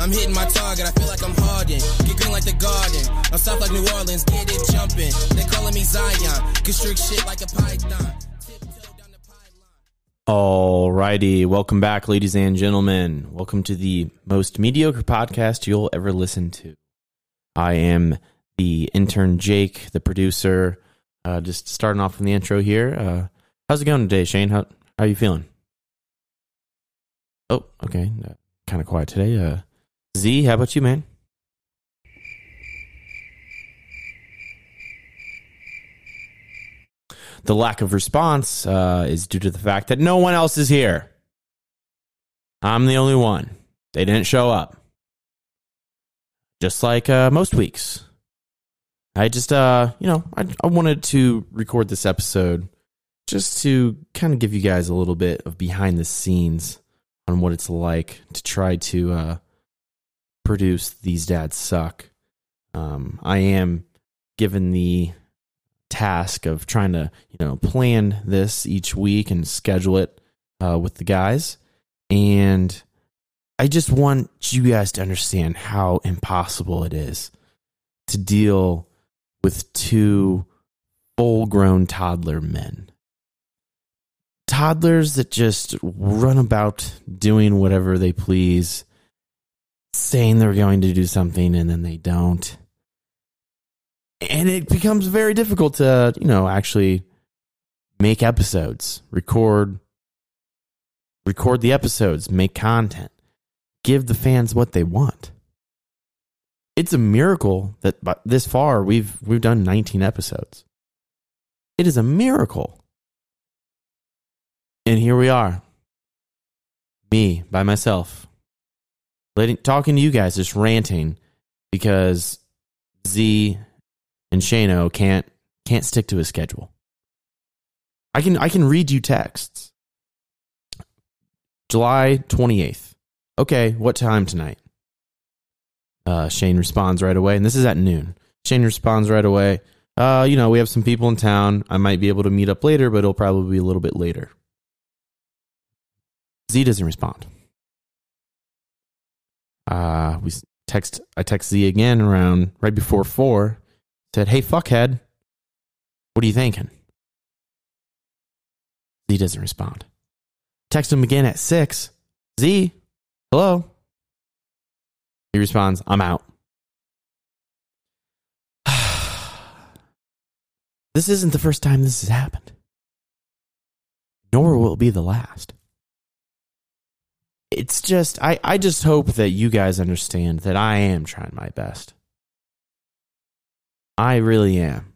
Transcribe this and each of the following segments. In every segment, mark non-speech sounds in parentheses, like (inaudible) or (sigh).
I'm hitting my target, I feel like I'm Harden. Get green like the garden. I'm south like New Orleans, get it jumping. They calling me Zion. Constrict shit like a python. Alrighty, welcome back, ladies and gentlemen. Welcome to the most mediocre podcast you'll ever listen to. I am the intern Jake, the producer. Uh, just starting off from the intro here. Uh, how's it going today, Shane? How, how are you feeling? Oh, okay. Uh, kind of quiet today. Z, how about you, man? The lack of response uh, is due to the fact that no one else is here. I'm the only one. They didn't show up. Just like uh, most weeks. I just, uh, you know, I, I wanted to record this episode just to kind of give you guys a little bit of behind the scenes on what it's like to try to uh, produce These Dads Suck. Um, I am given the task of trying to, you know, plan this each week and schedule it uh, with the guys. And I just want you guys to understand how impossible it is to deal with two full grown toddler men. Toddlers that just run about doing whatever they please, saying they're going to do something and then they don't. And it becomes very difficult to, you know, actually make episodes, record record the episodes, make content, give the fans what they want it's a miracle that this far we've we've done 19 episodes. It is a miracle. And here we are. Me by myself. Letting talking to you guys just ranting because Z and Shano can't can't stick to a schedule. I can I can read you texts. July 28th. Okay, what time tonight? Uh, Shane responds right away, and this is at noon. Shane responds right away. Uh, you know, we have some people in town. I might be able to meet up later, but it'll probably be a little bit later. Z doesn't respond. Uh, we text. I text Z again around right before four. Said, "Hey, fuckhead, what are you thinking?" Z doesn't respond. Text him again at six. Z, hello. He responds, I'm out. (sighs) this isn't the first time this has happened, nor will it be the last. It's just, I, I just hope that you guys understand that I am trying my best. I really am.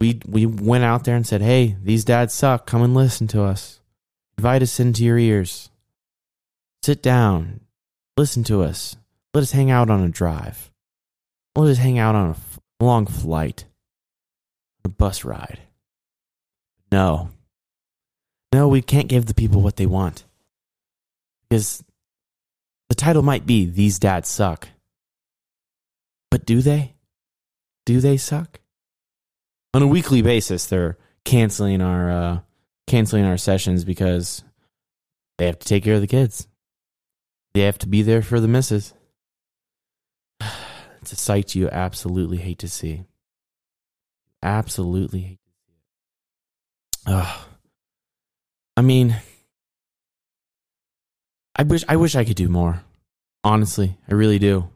We, we went out there and said, hey, these dads suck. Come and listen to us. Invite us into your ears. Sit down, listen to us. Let us hang out on a drive. Let us hang out on a long flight, a bus ride. No. No, we can't give the people what they want. Because the title might be These Dads Suck. But do they? Do they suck? On a weekly basis, they're canceling our uh, canceling our sessions because they have to take care of the kids. They have to be there for the misses. (sighs) It's a sight you absolutely hate to see. Absolutely hate to see. I mean, I wish I wish I could do more. Honestly, I really do.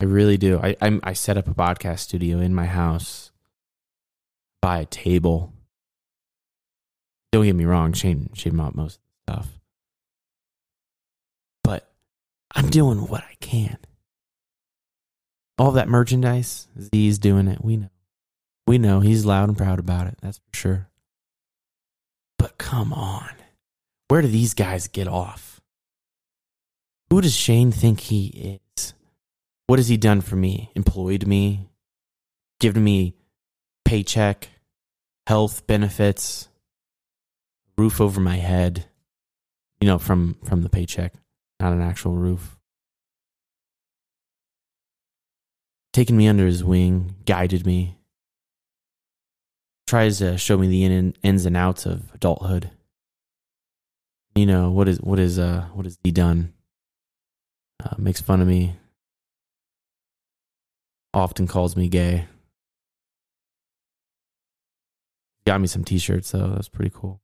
I really do. I I'm, I set up a podcast studio in my house. Buy a table. Don't get me wrong, Shane Shane bought most of the stuff. But I'm doing what I can. All that merchandise, Z's doing it. We know. We know he's loud and proud about it. That's for sure. But come on. Where do these guys get off? Who does Shane think he is? What has he done for me? Employed me? Given me paycheck, health benefits, roof over my head, you know, from from the paycheck not an actual roof. Taken me under his wing, guided me, tries to show me the in, ins and outs of adulthood. You know what is what is uh what has he done? Uh, makes fun of me, often calls me gay. Got me some t shirts, though. That's pretty cool.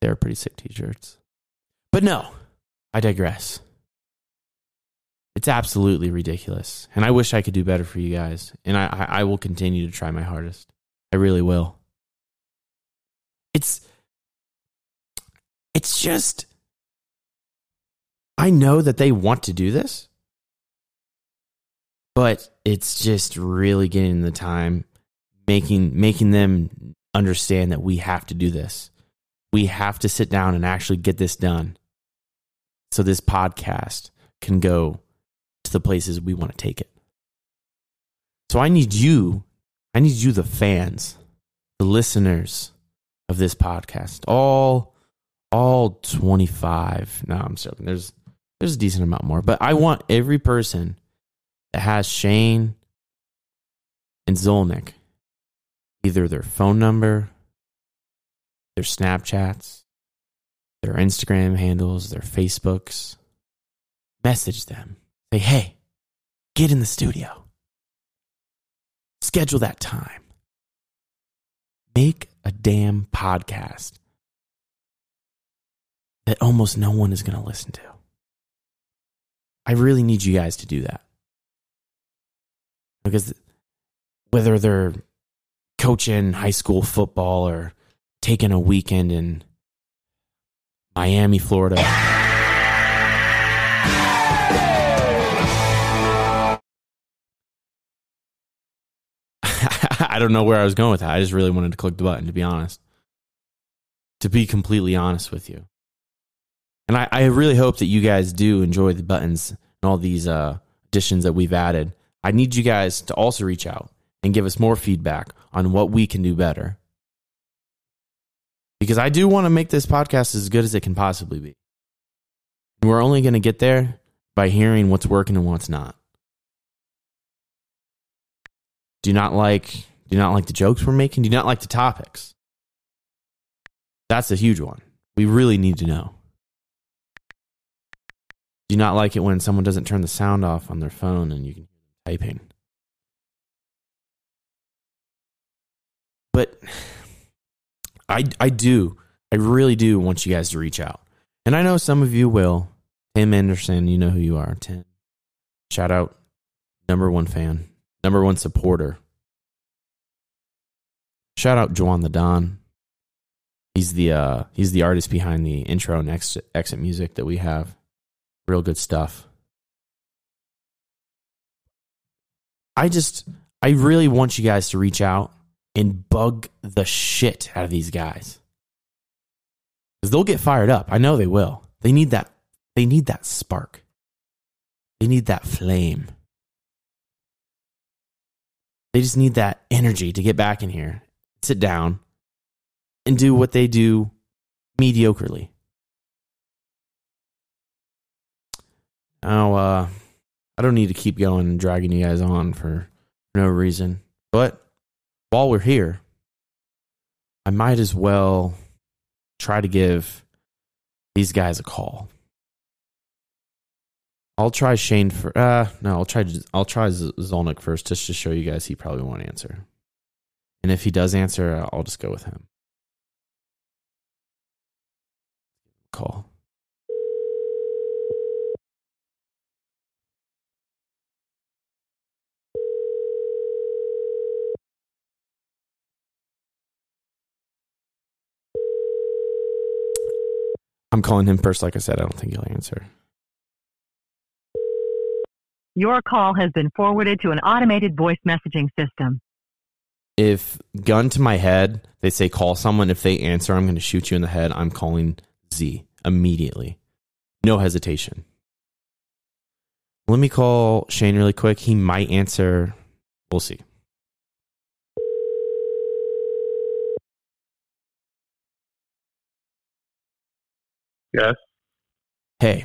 They're pretty sick t shirts. But no, I digress. It's absolutely ridiculous. And I wish I could do better for you guys. And I, I, I will continue to try my hardest. I really will. It's it's just I know that they want to do this, but it's just really getting the time making making them understand that we have to do this. We have to sit down and actually get this done. So this podcast can go to the places we want to take it. So I need you, I need you the fans, the listeners of this podcast, all all 25. No, I'm joking. There's there's a decent amount more, but I want every person that has Shane and Zolnick, either their phone number, their Snapchats, their Instagram handles, their Facebooks, message them. Say, hey, get in the studio. Schedule that time. Make a damn podcast that almost no one is going to listen to. I really need you guys to do that. Because whether they're coaching high school football or taking a weekend in Miami, Florida. (laughs) I don't know where I was going with that. I just really wanted to click the button, to be honest. To be completely honest with you. And I, I really hope that you guys do enjoy the buttons and all these uh, additions that we've added. I need you guys to also reach out and give us more feedback on what we can do better. Because I do want to make this podcast as good as it can possibly be. And we're only going to get there by hearing what's working and what's not. Do not like do not like the jokes we're making? Do not like the topics? That's a huge one. We really need to know. Do you not like it when someone doesn't turn the sound off on their phone and you can hear them typing? But I I do. I really do want you guys to reach out. And I know some of you will. Tim Anderson, you know who you are, Tim. Shout out number one fan, number one supporter. Shout out Juan the Don. He's the uh he's the artist behind the intro and exit, exit music that we have. Real good stuff. I just, I really want you guys to reach out and bug the shit out of these guys. Because they'll get fired up. I know they will. They need that, they need that spark. They need that flame. They just need that energy to get back in here, sit down, and do what they do mediocrely. Now, uh, I don't need to keep going and dragging you guys on for no reason. But while we're here, I might as well try to give these guys a call. I'll try Shane for uh no, I'll try I'll try Zolnik first just to show you guys he probably won't answer. And if he does answer, I'll just go with him. Call. I'm calling him first. Like I said, I don't think he'll answer. Your call has been forwarded to an automated voice messaging system. If gun to my head, they say call someone. If they answer, I'm going to shoot you in the head. I'm calling Z immediately. No hesitation. Let me call Shane really quick. He might answer. We'll see. Yes. Hey,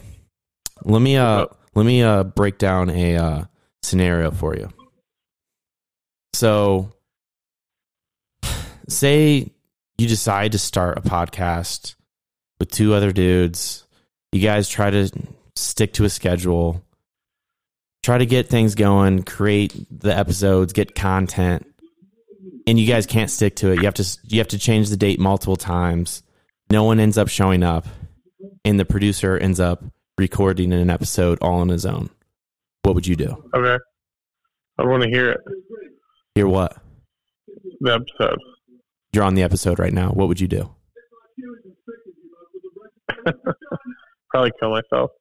let me uh let me uh break down a uh scenario for you. So say you decide to start a podcast with two other dudes. You guys try to stick to a schedule, try to get things going, create the episodes, get content, and you guys can't stick to it. You have to you have to change the date multiple times. No one ends up showing up, and the producer ends up recording an episode all on his own. What would you do? Okay. I want to hear it. Hear what? The episode. You're on the episode right now. What would you do? (laughs) Probably kill myself.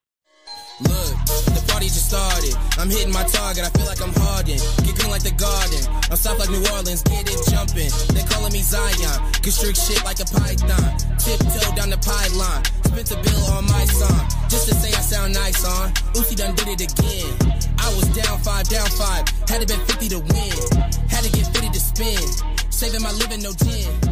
Look, the party just started. I'm hitting my target. I feel like I'm Harden. Get green like the garden. I'm soft like New Orleans. Get it jumping. They calling me Zion. Constrict shit like a python. Tiptoe down the pylon. Spent a bill on my song. Just to say I sound nice on. Uzi done did it again. I was down five, down five. Had to bet 50 to win. Had to get 50 to spin. Saving my living, no 10.